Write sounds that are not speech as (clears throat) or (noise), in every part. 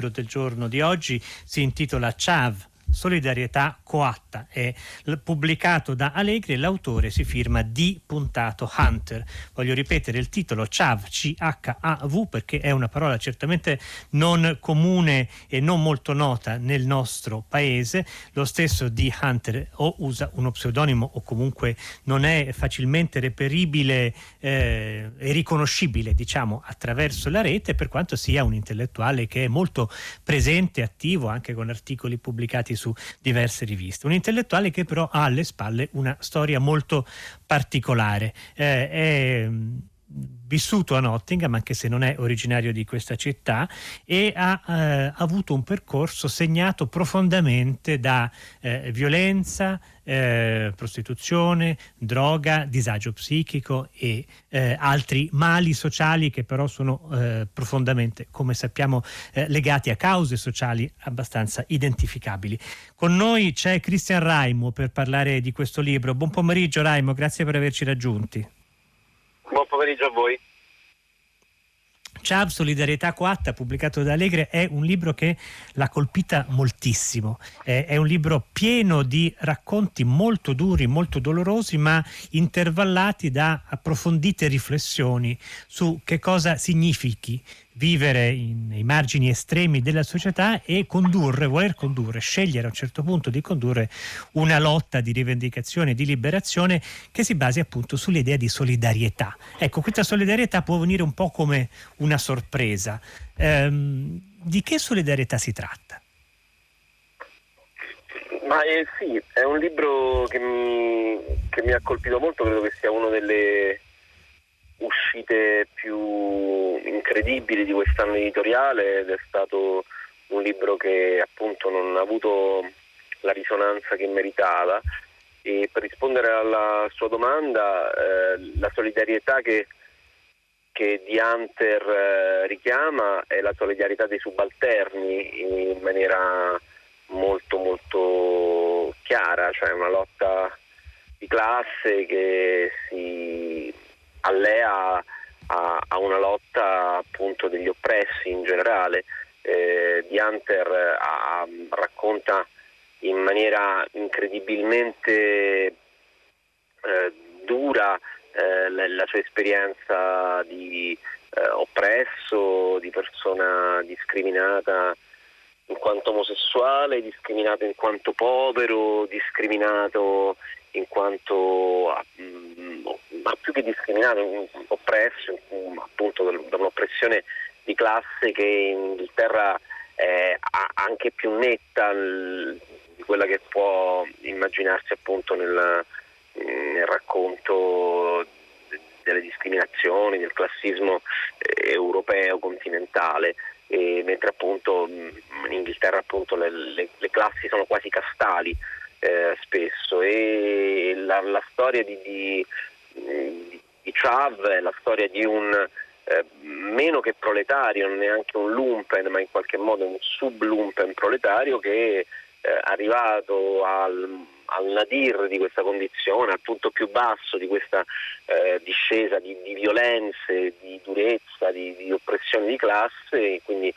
libro del giorno di oggi si intitola Chav, Solidarietà coatta è pubblicato da Allegri e l'autore si firma D. Hunter. Voglio ripetere il titolo CHAV, C-H-A-V perché è una parola certamente non comune e non molto nota nel nostro paese. Lo stesso D. Hunter o usa uno pseudonimo o comunque non è facilmente reperibile eh, e riconoscibile diciamo attraverso la rete per quanto sia un intellettuale che è molto presente, attivo anche con articoli pubblicati su diverse riviste. Un intellettuale che però ha alle spalle una storia molto particolare. Eh, è vissuto a Nottingham, anche se non è originario di questa città, e ha eh, avuto un percorso segnato profondamente da eh, violenza, eh, prostituzione, droga, disagio psichico e eh, altri mali sociali che però sono eh, profondamente, come sappiamo, eh, legati a cause sociali abbastanza identificabili. Con noi c'è Cristian Raimo per parlare di questo libro. Buon pomeriggio Raimo, grazie per averci raggiunti. Buon pomeriggio a voi. Ciao, Solidarietà Coatta, pubblicato da Allegre, è un libro che l'ha colpita moltissimo. È un libro pieno di racconti molto duri, molto dolorosi, ma intervallati da approfondite riflessioni su che cosa significhi vivere in, nei margini estremi della società e condurre, voler condurre, scegliere a un certo punto di condurre una lotta di rivendicazione, di liberazione che si basi appunto sull'idea di solidarietà. Ecco, questa solidarietà può venire un po' come una sorpresa. Ehm, di che solidarietà si tratta? Ma eh, sì, è un libro che mi, che mi ha colpito molto, credo che sia uno delle uscite più incredibili di quest'anno editoriale ed è stato un libro che appunto non ha avuto la risonanza che meritava. E per rispondere alla sua domanda eh, la solidarietà che, che Di Hunter eh, richiama è la solidarietà dei subalterni in maniera molto molto chiara, cioè una lotta di classe che si allea a, a una lotta appunto degli oppressi in generale. Eh, Di Hunter a, racconta in maniera incredibilmente eh, dura eh, la, la, sua esperienza di eh, oppresso, di persona discriminata in quanto omosessuale, discriminato in quanto povero, discriminato in quanto mm, ma più che discriminato, oppresso appunto da un'oppressione di classe che in Inghilterra è anche più netta di quella che può immaginarsi appunto nel, nel racconto delle discriminazioni, del classismo eh, europeo continentale, e mentre appunto in Inghilterra appunto le, le, le classi sono quasi castali eh, spesso. E la, la storia di, di, di Chav è la storia di un eh, meno che proletario, non neanche un lumpen, ma in qualche modo un sublumpen proletario che eh, arrivato al, al, nadir di questa condizione, al punto più basso di questa eh, discesa di, di, violenze, di durezza, di, di oppressione di classe, quindi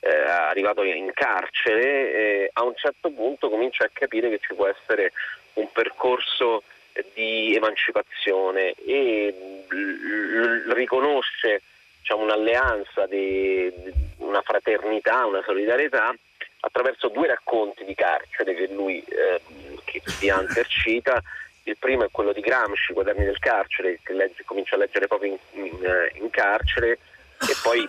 eh, arrivato in carcere, eh, a un certo punto comincia a capire che ci può essere un percorso di emancipazione e l- riconosce diciamo, un'alleanza, di, una fraternità, una solidarietà attraverso due racconti di carcere che lui eh, che Hunter (laughs) cita. Il primo è quello di Gramsci, Quaderni del carcere, che legge, comincia a leggere proprio in, in, in carcere, e poi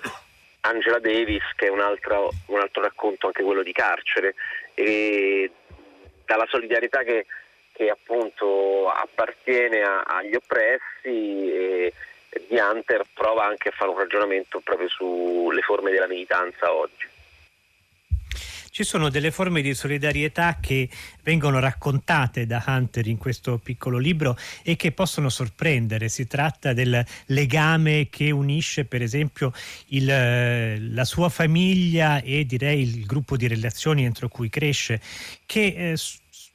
Angela Davis, che è un altro, un altro racconto, anche quello di carcere, e dalla solidarietà che, che appunto appartiene a, agli oppressi e Di Hunter prova anche a fare un ragionamento proprio sulle forme della militanza oggi. Ci sono delle forme di solidarietà che vengono raccontate da Hunter in questo piccolo libro e che possono sorprendere. Si tratta del legame che unisce per esempio il, la sua famiglia e direi il gruppo di relazioni entro cui cresce, che eh,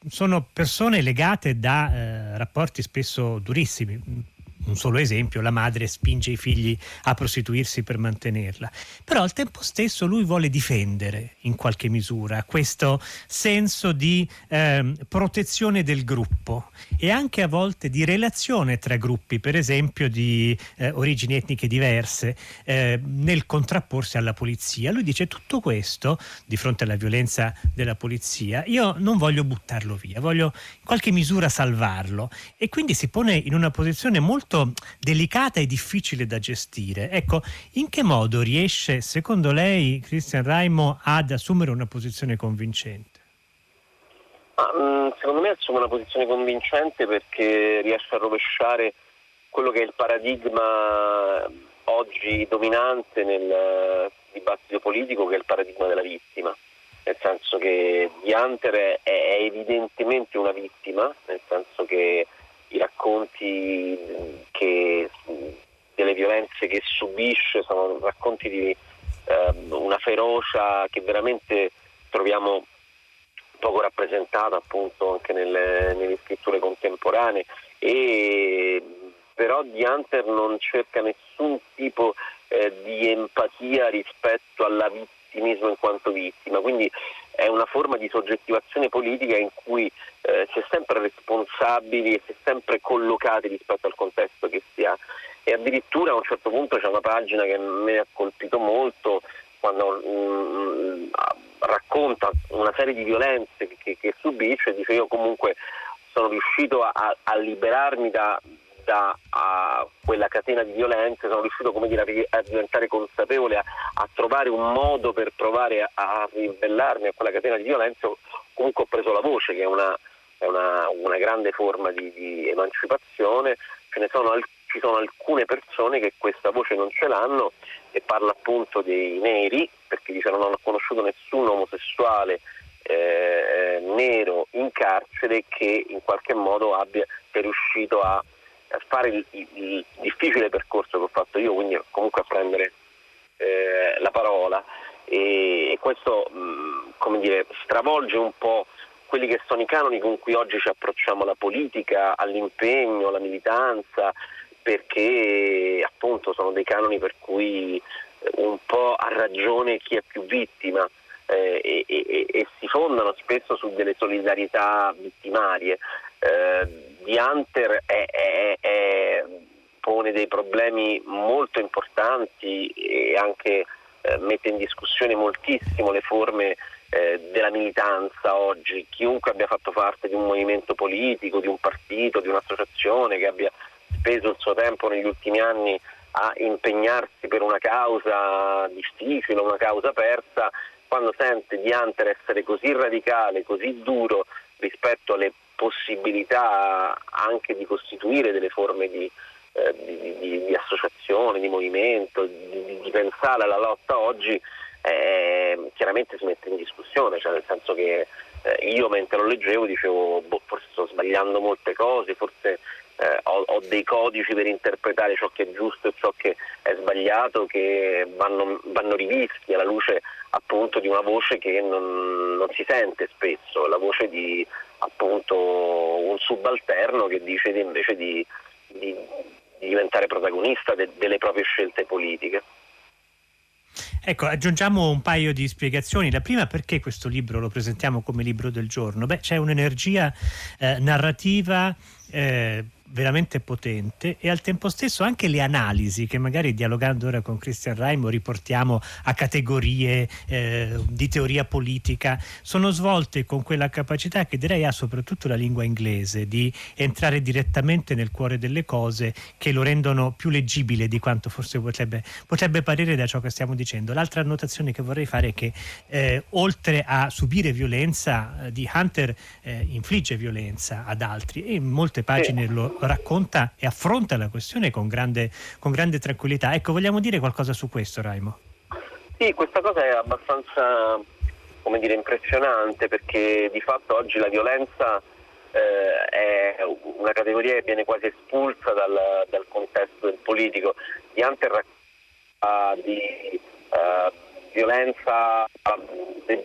sono persone legate da eh, rapporti spesso durissimi un solo esempio, la madre spinge i figli a prostituirsi per mantenerla. Però al tempo stesso lui vuole difendere in qualche misura questo senso di eh, protezione del gruppo e anche a volte di relazione tra gruppi, per esempio di eh, origini etniche diverse, eh, nel contrapporsi alla polizia. Lui dice tutto questo di fronte alla violenza della polizia, io non voglio buttarlo via, voglio in qualche misura salvarlo e quindi si pone in una posizione molto molto delicata e difficile da gestire. Ecco, in che modo riesce, secondo lei, Cristian Raimo, ad assumere una posizione convincente? Ah, mm, secondo me assume una posizione convincente perché riesce a rovesciare quello che è il paradigma oggi dominante nel dibattito politico, che è il paradigma della vittima. Nel senso che Dianter è evidentemente una vittima, nel senso che i racconti che, delle violenze che subisce sono racconti di eh, una ferocia che veramente troviamo poco rappresentata appunto anche nelle, nelle scritture contemporanee. E però Di Hunter non cerca nessun tipo eh, di empatia rispetto alla vittimismo in quanto vittima, quindi è una forma di soggettivazione politica in cui eh, si è sempre responsabili e si è sempre collocati rispetto al contesto che si ha. E addirittura a un certo punto c'è una pagina che mi ha colpito molto quando mm, racconta una serie di violenze che, che subisce e dice io comunque sono riuscito a, a liberarmi da, da quella catena di violenze, sono riuscito dire, a, diventare consapevole, a, a, trovare un modo per provare a, a ribellarmi a quella catena di violenze, comunque ho preso la voce che è una, è una, una grande forma di, di emancipazione, sono, ci sono alcune persone che questa voce non ce l'hanno e parla appunto dei neri, perché dice non ho conosciuto nessun omosessuale eh, nero in carcere che in qualche modo abbia, sia riuscito a fare il, il, il, difficile percorso che ho fatto io, quindi comunque a prendere eh, la parola e, e questo mh, dire, stravolge un po' quelli che sono i canoni con cui oggi ci approcciamo alla politica, all'impegno, alla militanza, perché appunto sono dei canoni per cui eh, un po' ha ragione chi è più vittima eh, e, e, e, si fondano spesso su delle solidarietà vittimarie. Eh, di Hunter è, è, pone dei problemi molto importanti e anche eh, mette in discussione moltissimo le forme eh, della militanza oggi. Chiunque abbia fatto parte di un movimento politico, di un partito, di un'associazione che abbia speso il suo tempo negli ultimi anni a impegnarsi per una causa difficile, una causa persa, quando sente di Hunter essere così radicale, così duro rispetto alle possibilità anche di costituire delle forme di, eh, di, di, di associazione, di movimento, di, pensare alla lotta oggi, eh, chiaramente si mette in discussione, cioè nel senso che eh, io mentre lo leggevo dicevo boh, forse sto sbagliando molte cose, forse eh, ho, ho, dei codici per interpretare ciò che è giusto e ciò che è sbagliato che vanno, vanno rivisti alla luce appunto di una voce che non, non, si sente spesso, la voce di appunto un subalterno che dice invece di, di, di diventare protagonista de, delle proprie scelte politiche. Ecco, aggiungiamo un paio di spiegazioni. La prima, perché questo libro lo presentiamo come libro del giorno? Beh, c'è un'energia eh, narrativa eh, veramente potente e al tempo stesso anche le analisi che magari dialogando ora con Christian Raimo riportiamo a categorie eh, di teoria politica sono svolte con quella capacità che direi ha soprattutto la lingua inglese di entrare direttamente nel cuore delle cose che lo rendono più leggibile di quanto forse potrebbe, potrebbe parere da ciò che stiamo dicendo. L'altra annotazione che vorrei fare è che eh, oltre a subire violenza eh, di Hunter eh, infligge violenza ad altri e in molte pagine lo racconta e affronta la questione con grande, con grande tranquillità. Ecco, vogliamo dire qualcosa su questo, Raimo? Sì, questa cosa è abbastanza come dire, impressionante perché di fatto oggi la violenza eh, è una categoria che viene quasi espulsa dal, dal contesto del politico. Di Hunter racconta di uh, violenza dei,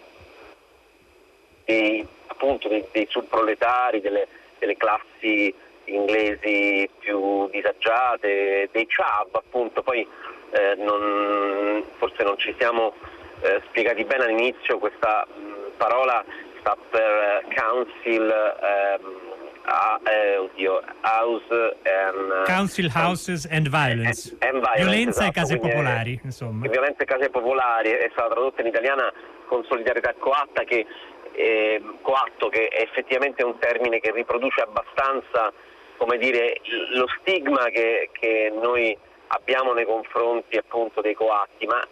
dei, appunto dei, dei subproletari, delle, delle classi inglesi più disagiate, dei chav appunto, poi eh, non, forse non ci siamo eh, spiegati bene all'inizio, questa mh, parola sta per council ehm, a, eh, oddio, house and, Council Houses and Violence. And, violence violenza esatto, e case popolari, insomma. Violenza e case popolari è stata tradotta in italiana con solidarietà coatta che eh, coatto che è effettivamente un termine che riproduce abbastanza come dire, lo stigma che, che noi abbiamo nei confronti appunto dei coatti, ma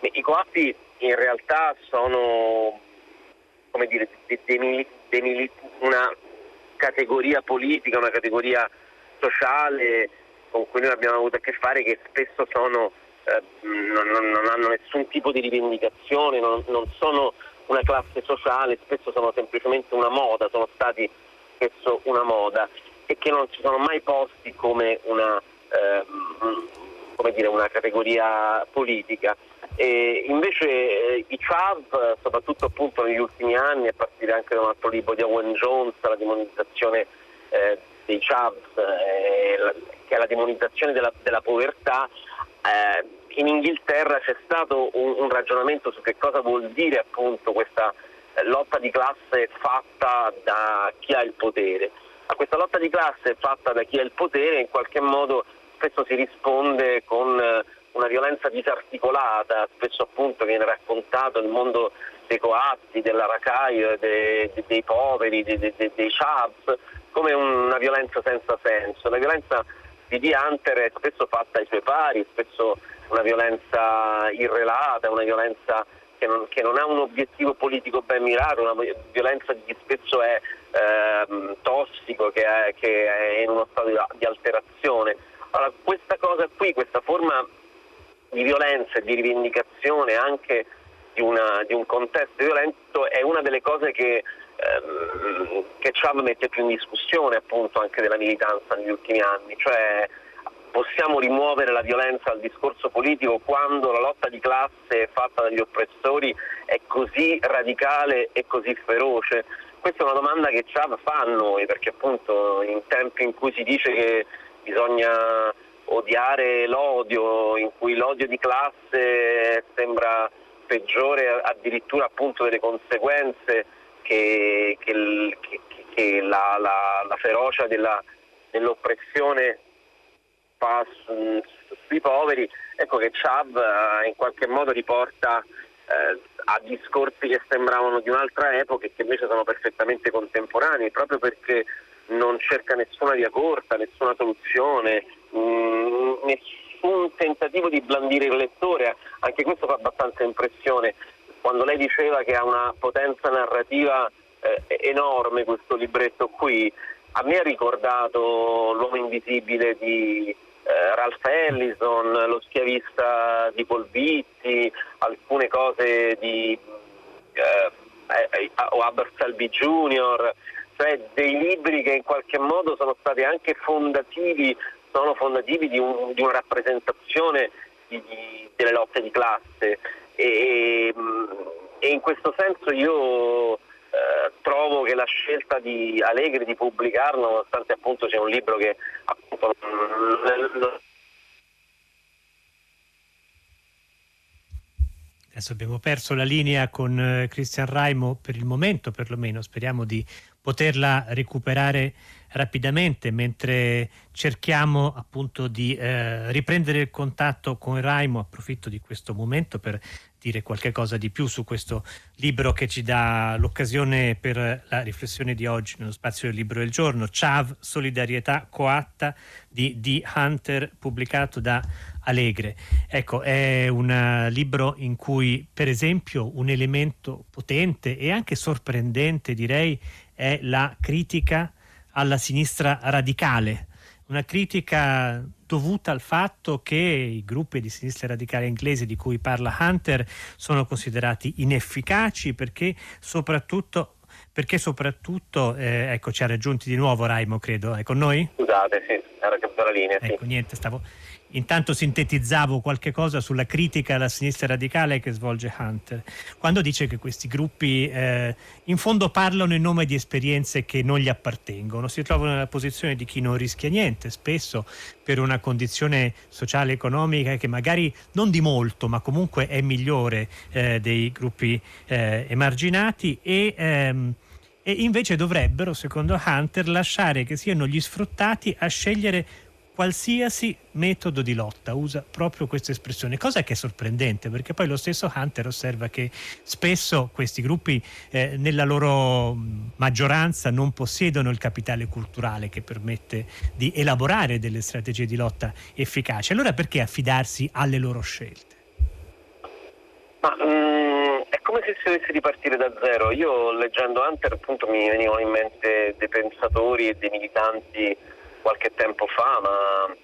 i coatti in realtà sono come dire, de, de, de, una categoria politica, una categoria sociale con cui noi abbiamo avuto a che fare che spesso sono, eh, non, non, hanno nessun tipo di rivendicazione, non, non, sono una classe sociale, spesso sono semplicemente una moda, sono stati spesso una moda e che non si sono mai posti come una, eh, come dire, una categoria politica. E invece eh, i CHAV, soprattutto negli ultimi anni, a partire anche da un altro libro di Owen Jones, la demonizzazione eh, dei CHAV, eh, che è la demonizzazione della, della povertà, eh, in Inghilterra c'è stato un, un, ragionamento su che cosa vuol dire appunto questa eh, lotta di classe fatta da chi ha il potere. A questa lotta di classe fatta da chi ha il potere in qualche modo spesso si risponde con eh, una violenza disarticolata, spesso appunto viene raccontato il mondo dei coatti, della racaio, dei, dei, poveri, dei, dei, dei chavs, come una violenza senza senso. La violenza di D. Hunter è spesso fatta ai suoi pari, spesso una violenza irrelata, una violenza che non, che non ha un obiettivo politico ben mirato, una violenza chi spesso è eh, tossico, che è, che è, in uno stato di alterazione. Allora, questa cosa qui, questa forma di violenza e di rivendicazione anche di, una, di, un contesto violento è una delle cose che, ehm, che Chav mette più in discussione appunto anche della militanza negli ultimi anni, cioè possiamo rimuovere la violenza dal discorso politico quando la lotta di classe fatta dagli oppressori è così radicale e così feroce? Questa è una domanda che Chav fa a noi perché appunto in tempi in cui si dice che bisogna odiare l'odio, in cui l'odio di classe sembra peggiore addirittura appunto delle conseguenze che, che, che, che la, la, la, ferocia della, dell'oppressione sui poveri, ecco che Chav eh, in qualche modo riporta eh, a discorsi che sembravano di un'altra epoca e che invece sono perfettamente contemporanei, proprio perché non cerca nessuna via corta, nessuna soluzione, mh, mm, nessun tentativo di blandire il lettore, anche questo fa abbastanza impressione. Quando lei diceva che ha una potenza narrativa eh, enorme questo libretto qui, a me ha ricordato L'uomo invisibile di eh, Ralph Ellison, Lo schiavista di Polvitti, alcune cose di eh, eh, o Albert Selby Jr., cioè dei libri che in qualche modo sono stati anche fondativi, sono fondativi di, un, di una rappresentazione di, di, delle lotte di classe e, e in questo senso io eh, trovo che la scelta di Allegri di pubblicarlo, nonostante appunto sia un libro che appunto Adesso abbiamo perso la linea con eh, Cristian Raimo per il momento perlomeno, speriamo di poterla recuperare rapidamente mentre cerchiamo appunto di eh, riprendere il contatto con Raimo. Approfitto di questo momento per dire qualche cosa di più su questo libro che ci dà l'occasione per la riflessione di oggi nello spazio del libro del giorno, Chav, Solidarietà coatta di D. Hunter, pubblicato da Alegre. Ecco, è un libro in cui per esempio un elemento potente e anche sorprendente direi è la critica alla sinistra radicale, una critica dovuta al fatto che i gruppi di sinistra radicale inglese di cui parla Hunter sono considerati inefficaci perché soprattutto, perché soprattutto eh, ecco ci ha raggiunti di nuovo Raimo credo, è con noi? Scusate, sì, era caduta la linea. Ecco, niente, stavo intanto sintetizzavo qualche cosa sulla critica alla sinistra radicale che svolge Hunter, quando dice che questi gruppi eh, in fondo parlano in nome di esperienze che non gli appartengono, si trovano nella posizione di chi non rischia niente, spesso per una condizione sociale e economica che magari non di molto, ma comunque è migliore eh, dei gruppi eh, emarginati e ehm, e invece dovrebbero, secondo Hunter, lasciare che siano gli sfruttati a scegliere qualsiasi metodo di lotta, usa proprio questa espressione, cosa che è sorprendente perché poi lo stesso Hunter osserva che spesso questi gruppi eh, nella loro maggioranza non possiedono il capitale culturale che permette di elaborare delle strategie di lotta efficaci. Allora perché affidarsi alle loro scelte? Ma, um, è come se si dovesse ripartire da zero. Io leggendo Hunter appunto mi venivano in mente dei pensatori e dei militanti qualche tempo fa, ma mi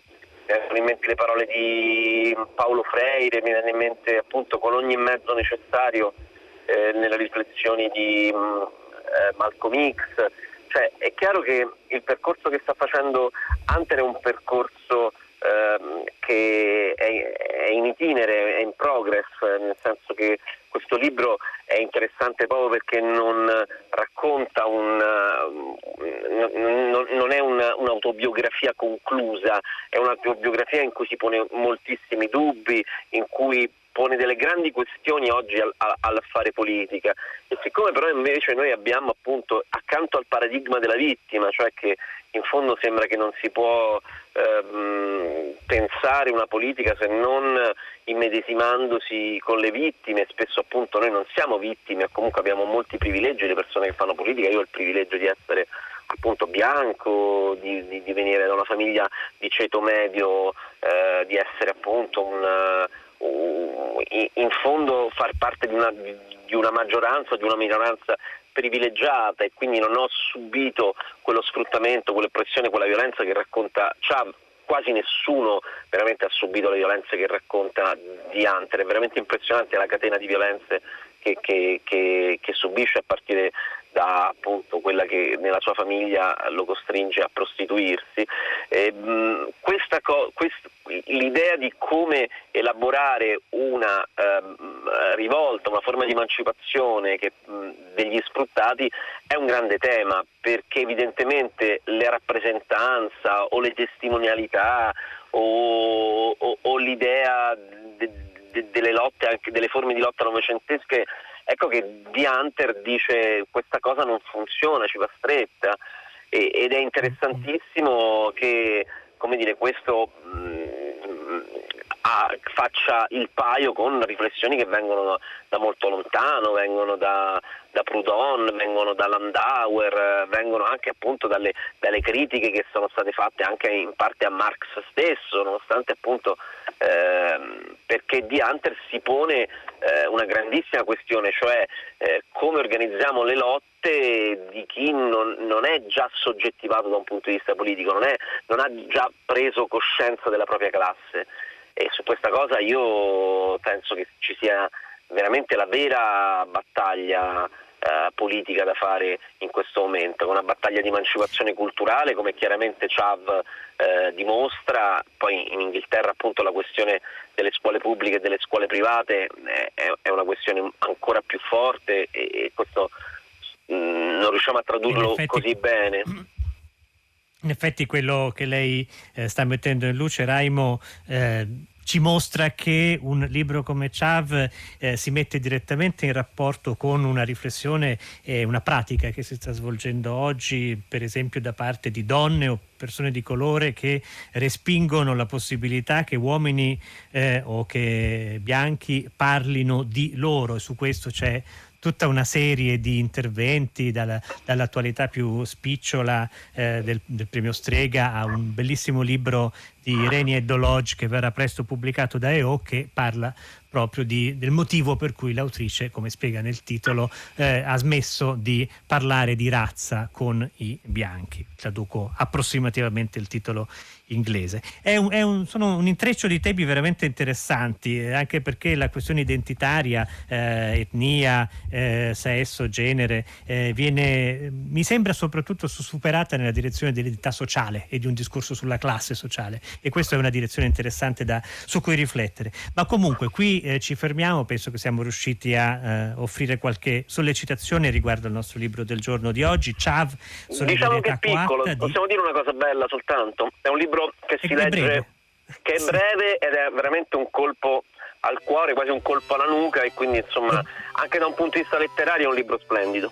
vengono in mente le parole di Paolo Freire, mi viene in mente appunto con ogni mezzo necessario eh, nelle riflessioni di mm, eh, Malcolm X. Cioè, è chiaro che il percorso che sta facendo Hunter è un percorso ehm, che è, è, in itinere, è in progress, nel senso che questo libro è interessante proprio perché non racconta un, non, è una, un'autobiografia conclusa, è un'autobiografia in cui si pone moltissimi dubbi, in cui pone delle grandi questioni oggi al, al, fare politica. E siccome però invece noi abbiamo appunto accanto al paradigma della vittima, cioè che in fondo sembra che non si può ehm, pensare una politica se non immedesimandosi con le vittime, spesso appunto noi non siamo vittime, comunque abbiamo molti privilegi, le persone che fanno politica, io ho il privilegio di essere appunto bianco, di, di, di venire da una famiglia di ceto medio, eh, di essere appunto un, in fondo far parte di una, di una maggioranza di una minoranza privilegiata e quindi non ho subito quello sfruttamento, quell'oppressione, quella violenza che racconta Chav. Quasi nessuno veramente ha subito le violenze che racconta di Hunter, è veramente impressionante la catena di violenze che, che, che, che subisce a partire da appunto quella che nella sua famiglia lo costringe a prostituirsi. E, mh, questa co- quest- l'idea di come elaborare una eh, rivolta, una forma di emancipazione che, mh, degli sfruttati è un grande tema perché evidentemente la rappresentanza o le testimonialità o, o, o l'idea de, de, delle lotte, anche delle forme di lotta novecentesche Ecco che Di Hunter dice questa cosa non funziona, ci va stretta. E, ed è interessantissimo che come dire, questo mh, mm, a, faccia il paio con riflessioni che vengono da molto lontano, vengono da, da Proudhon, vengono da Landauer, vengono anche appunto dalle, dalle, critiche che sono state fatte anche in parte a Marx stesso, nonostante appunto ehm, perché di Hunter si pone eh, una grandissima questione, cioè eh, come organizziamo le lotte di chi non, non, è già soggettivato da un punto di vista politico, non, è, non ha già preso coscienza della propria classe. E su questa cosa io penso che ci sia veramente la vera battaglia eh, politica da fare in questo momento, una battaglia di emancipazione culturale come chiaramente Chav eh, dimostra, poi in Inghilterra appunto la questione delle scuole pubbliche e delle scuole private è, è una questione ancora più forte e, e questo mh, mm, non riusciamo a tradurlo effetti... così bene. (clears throat) In effetti quello che lei eh, sta mettendo in luce, Raimo, eh, ci mostra che un libro come Chav eh, si mette direttamente in rapporto con una riflessione e una pratica che si sta svolgendo oggi, per esempio da parte di donne o persone di colore che respingono la possibilità che uomini eh, o che bianchi parlino di loro. E su questo c'è tutta una serie di interventi dalla, dall'attualità più spicciola eh, del, del, premio Strega a un bellissimo libro di Reni e Dolodge che verrà presto pubblicato da EO che parla proprio di, del motivo per cui l'autrice, come spiega nel titolo, eh, ha smesso di parlare di razza con i bianchi. Traduco approssimativamente il titolo inglese. È un, è un, sono un intreccio di temi veramente interessanti, eh, anche perché la questione identitaria, eh, etnia, eh, sesso, genere, eh, viene, mi sembra soprattutto superata nella direzione dell'identità sociale e di un discorso sulla classe sociale e questa è una direzione interessante da, su cui riflettere. Ma comunque qui eh, ci fermiamo, penso che siamo riusciti a eh, offrire qualche sollecitazione riguardo al nostro libro del giorno di oggi, Chav, Diciamo che è piccolo, di... possiamo dire una cosa bella soltanto, è un libro che si legge, breve. che è breve ed è veramente un colpo al cuore, quasi un colpo alla nuca e quindi insomma anche da un punto di vista letterario è un libro splendido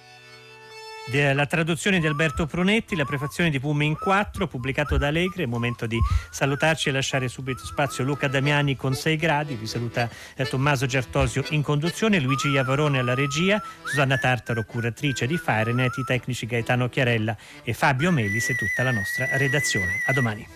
la traduzione di Alberto Pronetti, la prefazione di Pume in 4, pubblicato da Allegri. È momento di salutarci e lasciare subito spazio Luca Damiani con 6 gradi. Vi saluta eh, Tommaso Giartosio in conduzione, Luigi Iavarone alla regia, Susanna Tartaro, curatrice di Firenet, i tecnici Gaetano Chiarella e Fabio Melis e tutta la nostra redazione. A domani.